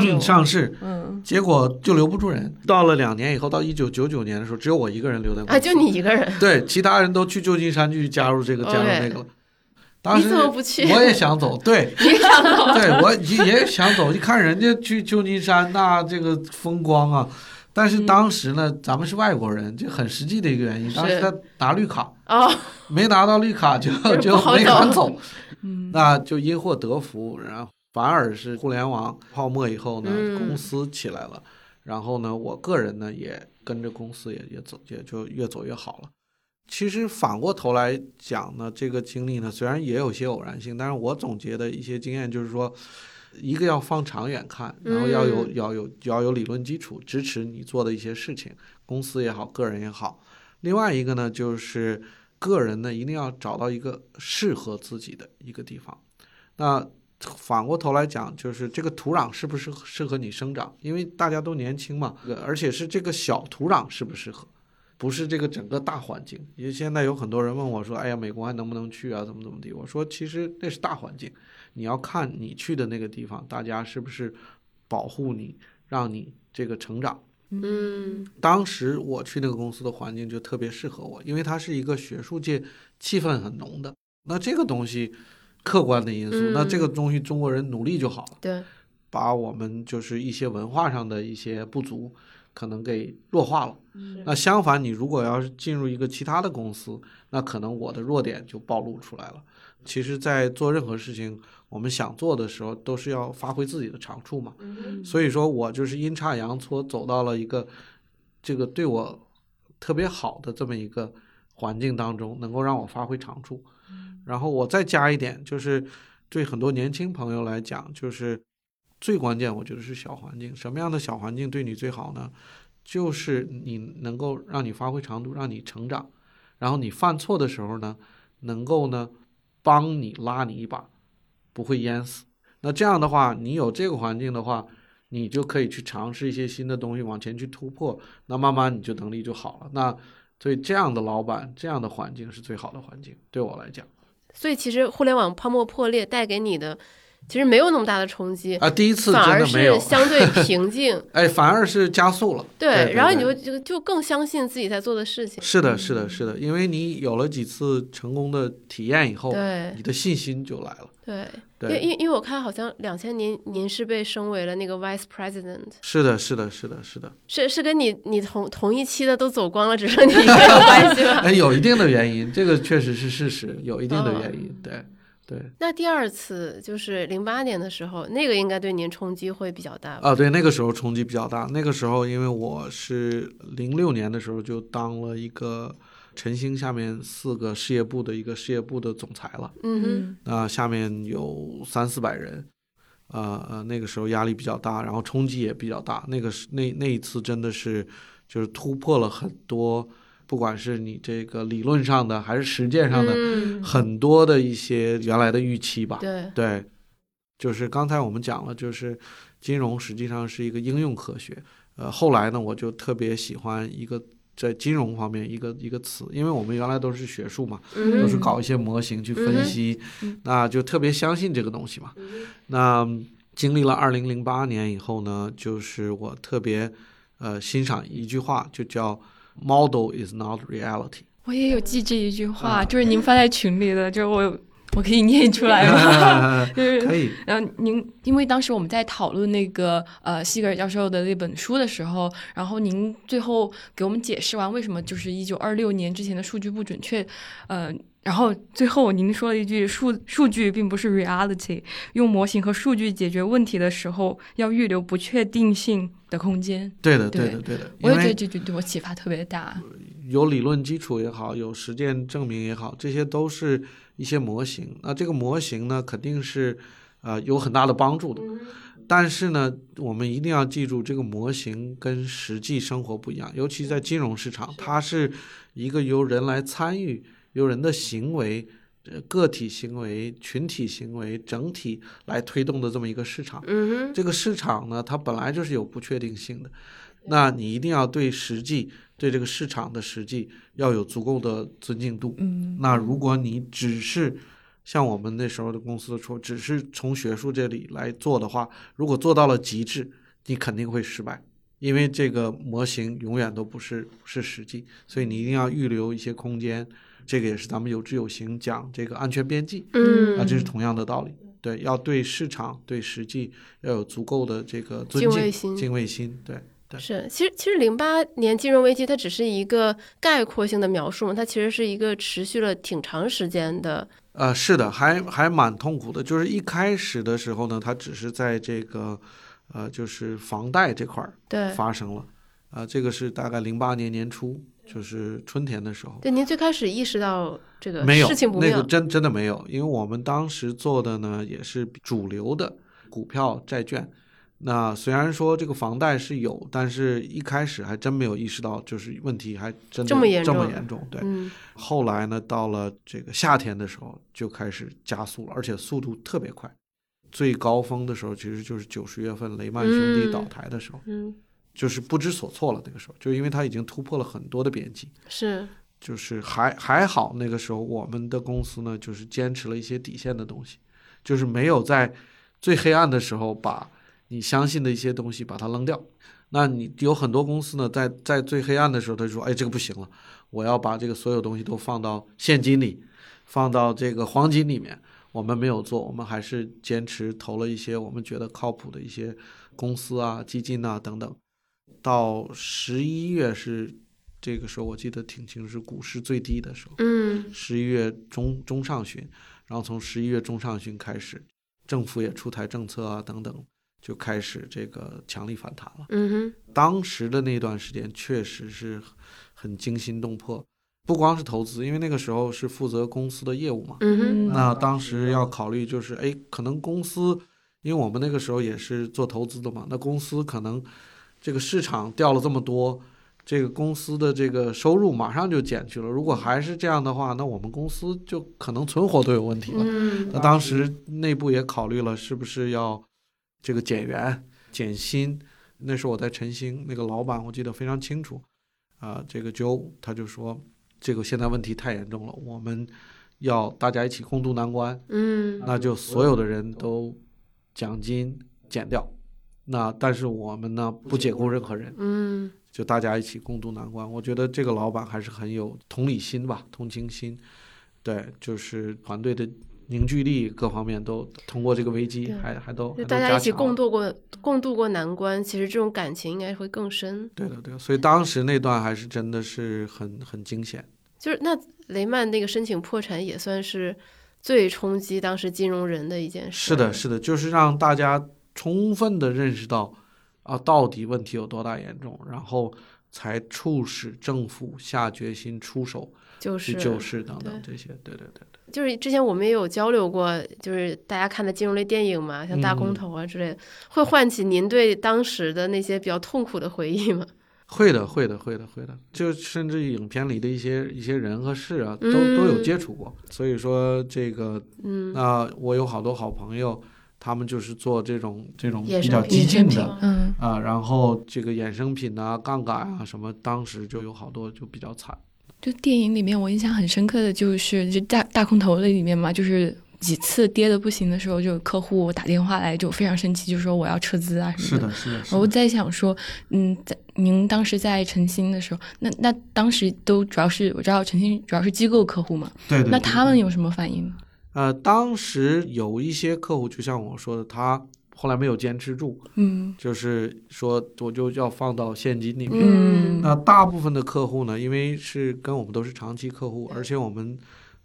住上市，嗯，结果就留不住人。到了两年以后，到一九九九年的时候，只有我一个人留在公司。啊，就你一个人，对，其他人都去旧金山去加入这个加入那个了。当你时怎么不去？我也想走，对，*laughs* 你想走？对我也也想走。一看人家去旧金山，那这个风光啊！但是当时呢，咱们是外国人，这很实际的一个原因。当时是他拿绿卡，哦，*laughs* 没拿到绿卡就 *laughs* 就没敢走走，*laughs* 嗯那就因祸得福，然后反而是互联网泡沫以后呢，嗯公司起来了，然后呢，我个人呢也跟着公司也也走，也就越走越好了。其实反过头来讲呢，这个经历呢，虽然也有些偶然性，但是我总结的一些经验就是说，一个要放长远看，然后要有、嗯要有要有理论基础支持你做的一些事情，公司也好，个人也好。另外一个呢，就是个人呢一定要找到一个适合自己的一个地方。那反过头来讲，就是这个土壤适不适合适合你生长？因为大家都年轻嘛，而且是这个小土壤适不适合，不是这个整个大环境。因为现在有很多人问我说：“哎呀，美国还能不能去啊？怎么怎么地？”我说：“其实那是大环境，你要看你去的那个地方，大家是不是保护你，让你这个成长。”嗯当时我去那个公司的环境就特别适合我，因为它是一个学术界气氛很浓的。那这个东西客观的因素，嗯那这个东西中国人努力就好了，对，把我们就是一些文化上的一些不足可能给弱化了。那相反，你如果要是进入一个其他的公司，那可能我的弱点就暴露出来了。其实，在做任何事情，我们想做的时候，都是要发挥自己的长处嘛。所以说我就是阴差阳错走到了一个这个对我特别好的这么一个环境当中，能够让我发挥长处。然后我再加一点，就是对很多年轻朋友来讲，就是最关键，我觉得是小环境。什么样的小环境对你最好呢？就是你能够让你发挥长度，让你成长，然后你犯错的时候呢，能够呢帮你拉你一把，不会淹死。那这样的话，你有这个环境的话，你就可以去尝试一些新的东西，往前去突破。那慢慢你就能力就好了。那所以这样的老板，这样的环境是最好的环境，对我来讲。所以其实互联网泡沫破裂带给你的，其实没有那么大的冲击，啊，第一次反而真的没有是，相对平静。*laughs* 哎，反而是加速了。对，然后你就就就更相信自己在做的事情。是的，是的，是的，因为你有了几次成功的体验以后，对你的信心就来了。对，因因为因为我看好像两千年您是被升为了那个 vice president，是的，是的，是的，是的，是是跟你你同同一期的都走光了，只剩你一个有关系吗？*laughs* 哎，有一定的原因，这个确实是事实，有一定的原因，对，对，那第二次就是零八年的时候，那个应该对您冲击会比较大吧？啊，对，那个时候冲击比较大，那个时候因为我是零六年的时候就当了一个晨星下面四个事业部的一个事业部的总裁了，嗯哼，那下面有三四百人。呃呃，那个时候压力比较大，然后冲击也比较大。那个是那那一次真的是就是突破了很多，不管是你这个理论上的还是实践上的、嗯，很多的一些原来的预期吧。对，对，就是刚才我们讲了，就是金融实际上是一个应用科学。呃，后来呢，我就特别喜欢一个在金融方面一个一个词，因为我们原来都是学术嘛，嗯都是搞一些模型去分析，那就特别相信这个东西嘛。那经历了二零零八年以后呢，就是我特别呃欣赏一句话，就叫 “model is not reality”。我也有记这一句话，啊就是您发在群里的，就是我我可以念出来吗？*laughs* 就是可以，然后您，因为当时我们在讨论那个呃西格尔教授的那本书的时候，然后您最后给我们解释完为什么就是一九二六年之前的数据不准确，呃，然后最后您说了一句 *laughs* 数数据并不是 reality，用模型和数据解决问题的时候要预留不确定性的空间。对的，对对的，对的。我也觉得这句对我启发特别大。有理论基础也好，有实践证明也好，这些都是一些模型。那这个模型呢，肯定是呃有很大的帮助的。但是呢，我们一定要记住，这个模型跟实际生活不一样，尤其在金融市场，它是一个由人来参与，由人的行为。呃个体行为、群体行为、整体来推动的这么一个市场，嗯，这个市场呢，它本来就是有不确定性的，那你一定要对实际、对这个市场的实际要有足够的尊敬度。嗯，那如果你只是像我们那时候的公司说，只是从学术这里来做的话，如果做到了极致，你肯定会失败，因为这个模型永远都不是是实际，所以你一定要预留一些空间。这个也是咱们有知有行讲这个安全边际。嗯啊，这是同样的道理。对，要对市场、对实际要有足够的这个尊敬、敬畏心敬畏心。对，对是，其实其实零八年金融危机它只是一个概括性的描述嘛，它其实是一个持续了挺长时间的，呃，是的，还还蛮痛苦的。就是一开始的时候呢，它只是在这个呃，就是房贷这块儿对发生了。啊、这个是大概零八年年初，就是春天的时候。对。您最开始意识到这个没有事情不妙，那个真真的没有，因为我们当时做的呢也是主流的股票、债券。那虽然说这个房贷是有，但是一开始还真没有意识到，就是问题还真的这么严这么重严重。对，嗯后来呢，到了这个夏天的时候就开始加速了，而且速度特别快。最高峰的时候其实就是九十月份雷曼兄弟嗯倒台的时候，嗯，就是不知所措了。那个时候，就因为它已经突破了很多的边际。是，就是还还好，那个时候我们的公司呢，就是坚持了一些底线的东西，就是没有在最黑暗的时候把你相信的一些东西把它扔掉。那你有很多公司呢，在在最黑暗的时候，他就说：“哎，这个不行了，我要把这个所有东西都放到现金里，放到这个黄金里面。”我们没有做，我们还是坚持投了一些我们觉得靠谱的一些公司啊、基金啊等等。到十一月是这个时候，我记得挺清楚，是股市最低的时候，嗯十一月中中上旬，然后从十一月中上旬开始，政府也出台政策啊等等，就开始这个强力反弹了。嗯哼，当时的那段时间确实是很惊心动魄，不光是投资，因为那个时候是负责公司的业务嘛，嗯哼，那当时要考虑就是，哎，可能公司，因为我们那个时候也是做投资的嘛，那公司可能这个市场掉了这么多，这个公司的这个收入马上就减去了。如果还是这样的话，那我们公司就可能存活都有问题了。嗯那当时内部也考虑了，是不是要这个减员、减薪？那时候我在晨星，那个老板我记得非常清楚，啊、这个 Joe 他就说，这个现在问题太严重了，我们要大家一起共度难关，嗯那就所有的人都奖金减掉。那但是我们呢不解雇任何人，嗯就大家一起共度难关。我觉得这个老板还是很有同理心吧，同情心，对，就是团队的凝聚力各方面都通过这个危机还还都大家一起共度过共度过难关，其实这种感情应该会更深。对的对的，所以当时那段还是真的是很很惊险。就是那雷曼那个申请破产也算是最冲击当时金融人的一件事。是的，是的，就是让大家充分的认识到啊，到底问题有多大严重，然后才促使政府下决心出手就是去救市等等这些。对对对对。就是之前我们也有交流过，就是大家看的金融类电影嘛，像大空嗯头啊之类的，会唤起您对当时的那些比较痛苦的回忆吗？*laughs* 会的，会的，会的，会的，就甚至影片里的一些一些人和事啊，都嗯都有接触过。所以说这个，嗯，那我有好多好朋友，他们就是做这种这种比较激进的嗯，啊，然后这个衍生品啊、杠杆啊什么，当时就有好多就比较惨。就电影里面我印象很深刻的就是就大大空头的里面嘛，就是几次跌的不行的时候，就有客户打电话来就非常生气，就说我要撤资啊什么的。的，是的，我在想说，嗯，在您当时在晨星的时候，那那当时都主要是我知道晨星主要是机构客户嘛，对对。那他们有什么反应？呃，当时有一些客户，就像我说的，他后来没有坚持住，嗯就是说我就要放到现金里面。嗯那大部分的客户呢，因为是跟我们都是长期客户，而且我们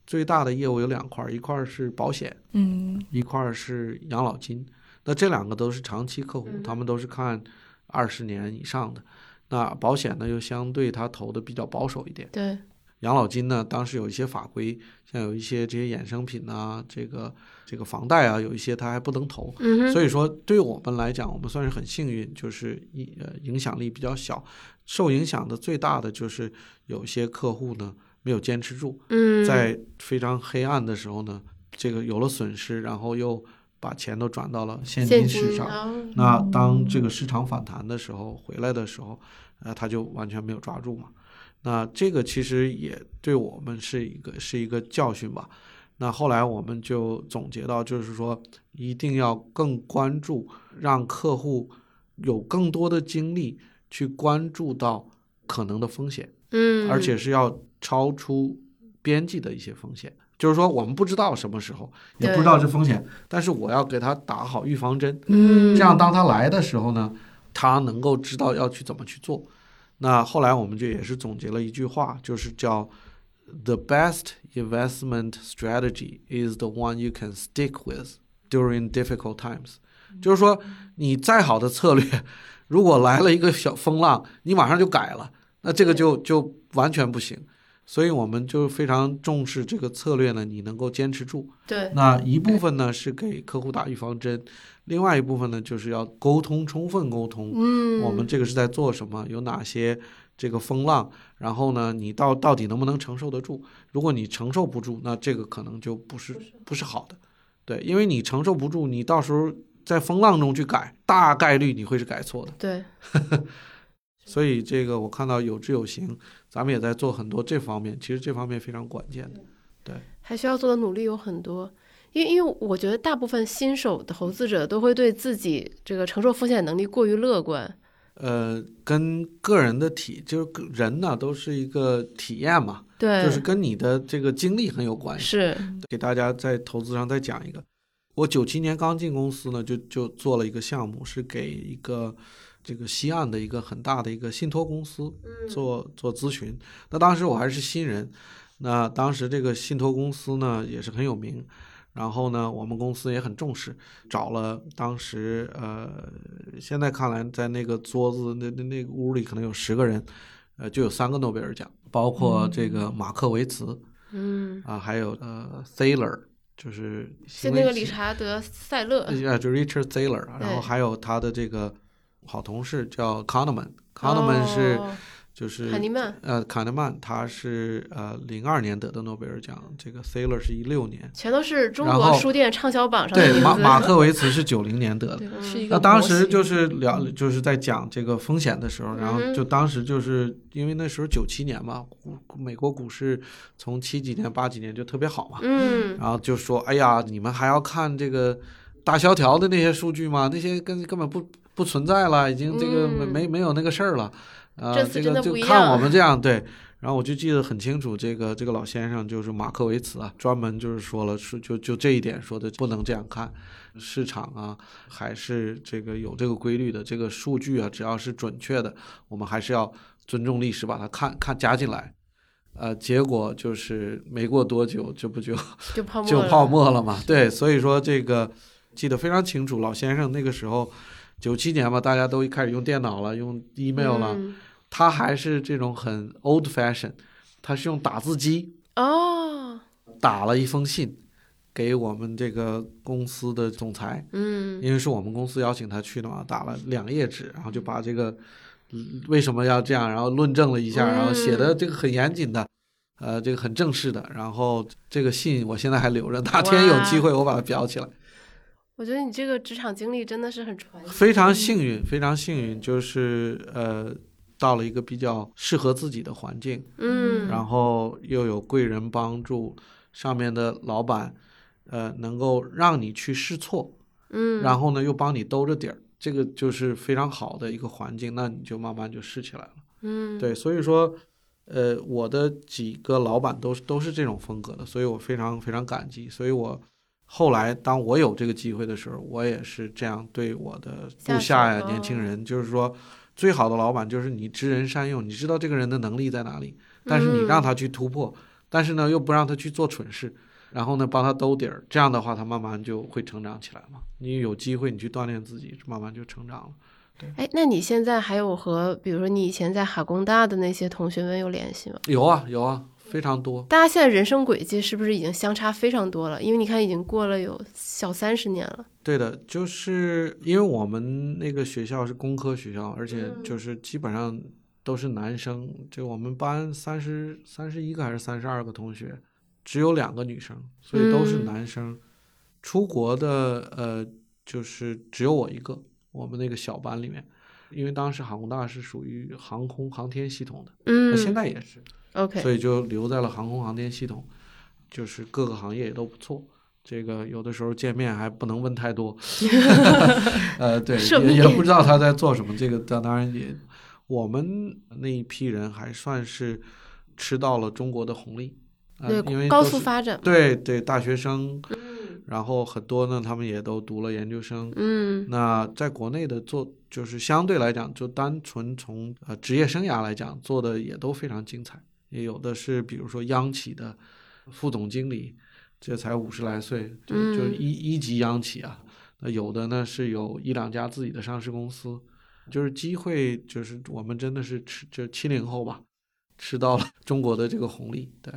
最大的业务有两块，一块是保险，嗯一块是养老金。那这两个都是长期客户，他们都是看二十年以上的。那保险呢，又相对他投的比较保守一点。对，养老金呢，当时有一些法规，像有一些这些衍生品啊，这个这个房贷啊，有一些他还不能投。嗯，所以说，对我们来讲，我们算是很幸运，就是影呃影响力比较小。受影响的最大的就是有些客户呢没有坚持住，嗯，在非常黑暗的时候呢，这个有了损失，然后又把钱都转到了现现金市场。啊那当这个市场反弹的时候，回来的时候，呃，他就完全没有抓住嘛。那这个其实也对我们是一个是一个教训吧。那后来我们就总结到，就是说一定要更关注，让客户有更多的精力去关注到可能的风险，嗯，而且是要超出边际的一些风险。就是说，我们不知道什么时候，也不知道这风险，但是我要给他打好预防针，嗯，这样当他来的时候呢，他能够知道要去怎么去做。那后来我们就也是总结了一句话，就是叫 “The best investment strategy is the one you can stick with during difficult times”。就是说，你再好的策略，*laughs* 如果来了一个小风浪，你马上就改了，那这个就就完全不行。所以我们就非常重视这个策略呢，你能够坚持住。对，那一部分呢是给客户打预防针，另外一部分呢就是要沟通，充分沟通。嗯，我们这个是在做什么？有哪些这个风浪？然后呢，你到到底能不能承受得住？如果你承受不住，那这个可能就不是不是好的。对，因为你承受不住，你到时候在风浪中去改，大概率你会是改错的。对，*laughs* 所以这个我看到有志有行，咱们也在做很多这方面，其实这方面非常关键的。对还需要做的努力有很多。因为，因为我觉得大部分新手投资者都会对自己这个承受风险能力过于乐观。呃，跟个人的体就是个人呢，都是一个体验嘛，对，就是跟你的这个经历很有关系。是，给大家在投资上再讲一个，我九七年刚进公司呢，就就做了一个项目，是给一个这个西岸的一个很大的一个信托公司做做咨询。那当时我还是新人，那当时这个信托公司呢也是很有名。然后呢，我们公司也很重视，找了当时呃，现在看来在那个桌子那那那个屋里可能有十个人，呃，就有三个诺贝尔奖，包括这个马克维茨，嗯，啊，还有呃，Thaler，就是就那个理查德·塞勒，啊，就 Richard Thaler，然后还有他的这个好同事叫 Kahneman，Kahneman 是哦就是卡尼曼。呃卡尼曼他是呃零二年得的诺贝尔奖，这个 Saylor 是一六年，全都是中国书店畅销榜上的对。马马克维茨是九零年得的。那当时就是聊，就是在讲这个风险的时候，然后就当时就是因为那时候九七年嘛，股美国股市从七几年八几年就特别好嘛，嗯，然后就说，哎呀，你们还要看这个大萧条的那些数据吗？那些根根本不不存在了，已经这个没嗯。没没有那个事儿了，啊、这个就看我们这样对。然后我就记得很清楚，这个这个老先生就是马克维茨啊，专门就是说了，说就就这一点说的不能这样看，市场啊还是这个有这个规律的，这个数据啊只要是准确的，我们还是要尊重历史，把它看看加进来。呃，结果就是没过多久，这不就就泡沫了就泡沫了嘛。对，所以说这个记得非常清楚，老先生那个时候九七年嘛，大家都开始用电脑了，用 email 了，嗯他还是这种很 old fashion，他是用打字机哦，打了一封信给我们这个公司的总裁，嗯因为是我们公司邀请他去的嘛，打了两页纸，然后就把这个嗯为什么要这样，然后论证了一下，然后写的这个很严谨的。呃，这个很正式的，然后这个信我现在还留着，哪天有机会我把它裱起来。我觉得你这个职场经历真的是很传奇。非常幸运，非常幸运，就是呃，到了一个比较适合自己的环境，嗯，然后又有贵人帮助，上面的老板，呃，能够让你去试错，嗯，然后呢又帮你兜着底儿，这个就是非常好的一个环境，那你就慢慢就试起来了。嗯，对，所以说，呃，我的几个老板都是都是这种风格的，所以我非常非常感激。所以我后来当我有这个机会的时候，我也是这样对我的部下呀、年轻人，就是说，最好的老板就是你知人善用，你知道这个人的能力在哪里，但是你让嗯他去突破，但是呢又不让他去做蠢事。然后呢，帮他兜底儿，这样的话，他慢慢就会成长起来嘛。你有机会，你去锻炼自己，慢慢就成长了。哎，那你现在还有和比如说你以前在哈工大的那些同学们有联系吗？有啊，有啊，非常多。大家现在人生轨迹是不是已经相差非常多了？因为你看，已经过了有小三十年了。对的，就是因为我们那个学校是工科学校，而且嗯就是基本上都是男生，就我们班三十三十一个还是三十二个同学，只有两个女生，所以都是嗯男生。出国的呃，就是只有我一个，我们那个小班里面，因为当时航空大是属于航空航天系统的，嗯那现在也是，，OK，所以就留在了航空航天系统，就是各个行业也都不错。这个有的时候见面还不能问太多，*laughs* 呃，对，涉密也也不知道他在做什么。这个当当然也，我们那一批人还算是吃到了中国的红利，呃、因对，高为都是速发展。对对，大学生，嗯然后很多呢，他们也都读了研究生。嗯那在国内的做，就是相对来讲，就单纯从呃职业生涯来讲，做的也都非常精彩。也有的是，比如说央企的副总经理，这才五十来岁，就就嗯一一级央企啊。那有的呢是有一两家自己的上市公司，就是机会，就是我们真的是吃就七零后吧，吃到了中国的这个红利。对，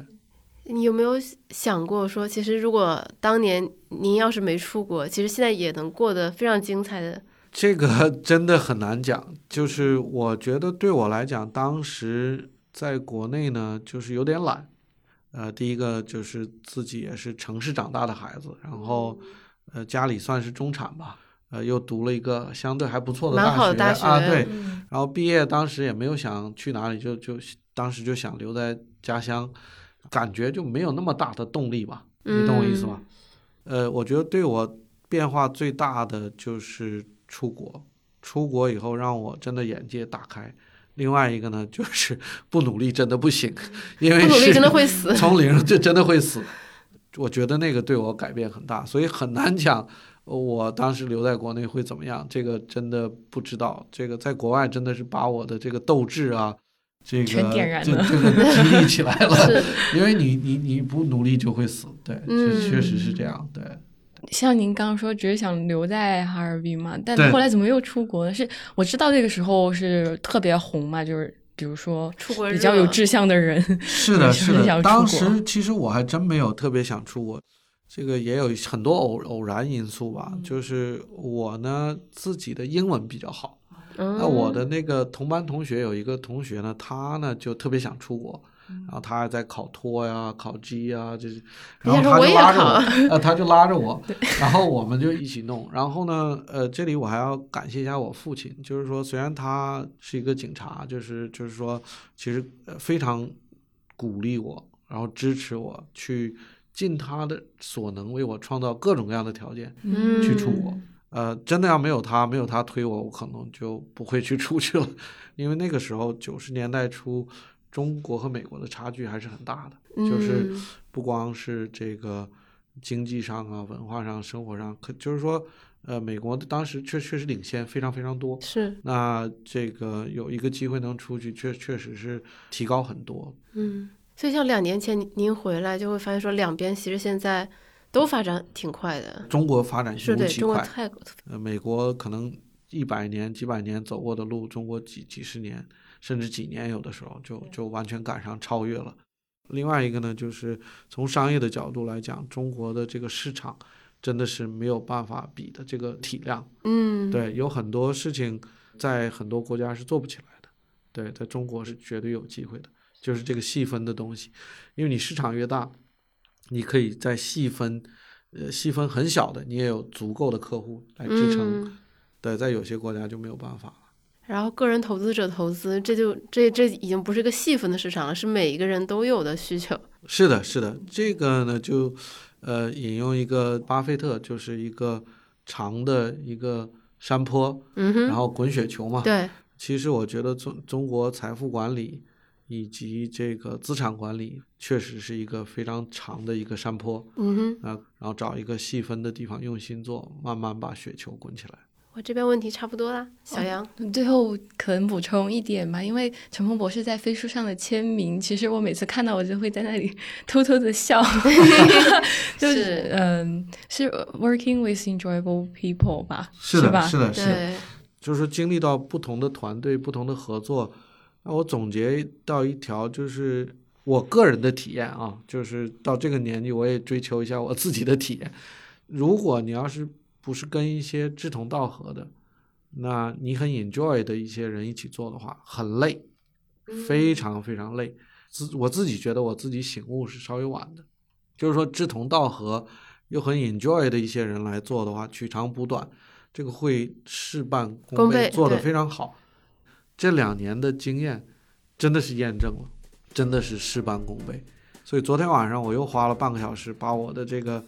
你有没有想过说，其实如果当年您要是没出国，其实现在也能过得非常精彩的。这个 *laughs* 真的很难讲。就是我觉得对我来讲，当时在国内呢，就是有点懒。呃，第一个就是自己也是城市长大的孩子，然后呃家里算是中产吧，呃又读了一个相对还不错的大大学啊，对，嗯然后毕业当时也没有想去哪里，就就当时就想留在家乡，感觉就没有那么大的动力吧，你懂我意思吗？呃，我觉得对我变化最大的就是出国，出国以后让我真的眼界大开。另外一个呢，就是 *laughs* 不努力真的不行，因为不努力是真的会死。从零就真的会死。我觉得那个对我改变很大，所以很难讲我当时留在国内会怎么样，这个真的不知道。这个在国外真的是把我的这个斗志啊，这个全点燃这了这个激励起来了。*laughs* 因为你你你不努力就会死，对，嗯确确实是这样，对。像您刚刚说，只是想留在哈尔滨嘛，但后来怎么又出国了？是我知道那个时候是特别红嘛，就是比如说出国比较有志向的人，是的，*laughs* 是的。当时其实我还真没有特别想出国，这个也有很多偶偶然因素吧。嗯就是我呢自己的英文比较好，嗯那我的那个同班同学有一个同学呢，他呢就特别想出国，然后他还在考托呀、考 G 呀，这些，然后他就拉着我，考 *laughs* 呃，他就拉着我，*laughs* 然后我们就一起弄。然后呢，呃，这里我还要感谢一下我父亲，就是说虽然他是一个警察，就是就是说，其实呃非常鼓励我，然后支持我去尽他的所能为我创造各种各样的条件。嗯去出国。呃，真的要没有他，没有他推我，我可能就不会去出去了，*laughs* 因为那个时候九十年代初，中国和美国的差距还是很大的，就是嗯不光是这个经济上啊、文化上、生活上，可就是说，呃，美国当时确确实领先非常非常多。是那这个有一个机会能出去，确确实是提高很多。嗯，所以像两年前您您回来就会发现说两边其实现在都发展挺快的，中国发展是对尤其快，中国太呃，美国可能一百年、几百年走过的路，中国几几十年甚至几年，有的时候就就完全赶上超越了。另外一个呢，就是从商业的角度来讲，中国的这个市场真的是没有办法比的这个体量。嗯对，有很多事情在很多国家是做不起来的，对，在中国是绝对有机会的，就是这个细分的东西，因为你市场越大，你可以在细分，呃，细分很小的，你也有足够的客户来支撑。嗯对，在有些国家就没有办法了。然后个人投资者投资，这就这这已经不是一个细分的市场了，是每一个人都有的需求。是的，是的，这个呢，就呃引用一个巴菲特，就是一个长的一个山坡，嗯哼，然后滚雪球嘛。对，其实我觉得中中国财富管理以及这个资产管理，确实是一个非常长的一个山坡嗯哼，啊，然后找一个细分的地方用心做，慢慢把雪球滚起来。我这边问题差不多啦，小杨。最后可能补充一点吧，因为陈鹏博士在飞书上的签名，其实我每次看到我就会在那里 *laughs* 偷偷的笑 *laughs* *laughs* 就是嗯，是 working with enjoyable people 吧，是吧？是的，是的。就是经历到不同的团队、不同的合作，那我总结到一条，就是我个人的体验啊，就是到这个年纪，我也追求一下我自己的体验。如果你要是不是跟一些志同道合的，那你很 enjoy 的一些人一起做的话，很累，非常非常累。自我自己觉得我自己醒悟是稍微晚的，就是说志同道合又很 enjoy 的一些人来做的话，取长补短，这个会事半功功倍做得非常好。这两年的经验真的是验证了，真的是事半功倍。所以昨天晚上我又花了半个小时，把我的这个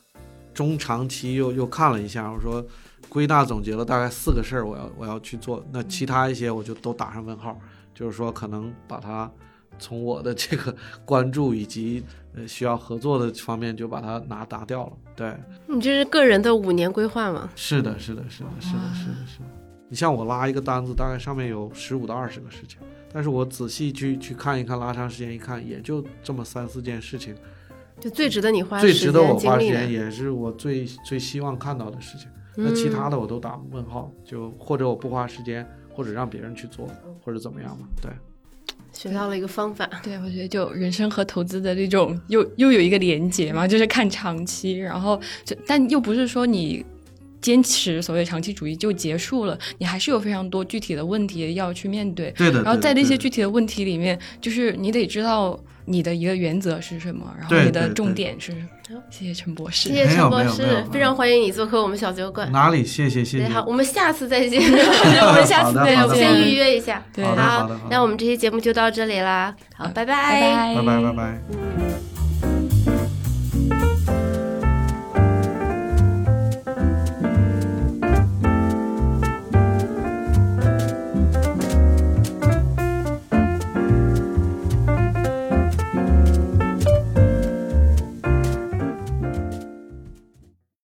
中长期又又看了一下，我说归纳总结了大概四个事儿，我要我要去做。那其他一些我就都打上问号，就是说可能把它从我的这个关注以及呃需要合作的方面就把它拿拿掉了。对，你这是个人的五年规划嘛？是的，是的，是的，是的，是的，是的。你像我拉一个单子，大概上面有十五到二十个事情，但是我仔细去去看一看，拉长时间一看，也就这么三四件事情。就最值得你花最值得我花时间也是我最最希望看到的事情。那其他的，我都打问号，就或者我不花时间，或者让别人去做，或者怎么样嘛？对，学到了一个方法。对，我觉得就人生和投资的这种又又有一个连结嘛，就是看长期，然后就但又不是说你坚持所谓长期主义就结束了，你还是有非常多具体的问题要去面对。对的。然后在那些具体的问题里面，就是你得知道你的一个原则是什么，然后你的重点是什么。谢谢陈博士谢。谢陈博士非常欢迎你做客我们小酒馆。哪里？谢谢谢对，谢。好，我们下次再见。*laughs* 我们下次好的好的再先预约一下。对好好好好那我们这期节目就到这里啦。好，拜拜拜拜拜拜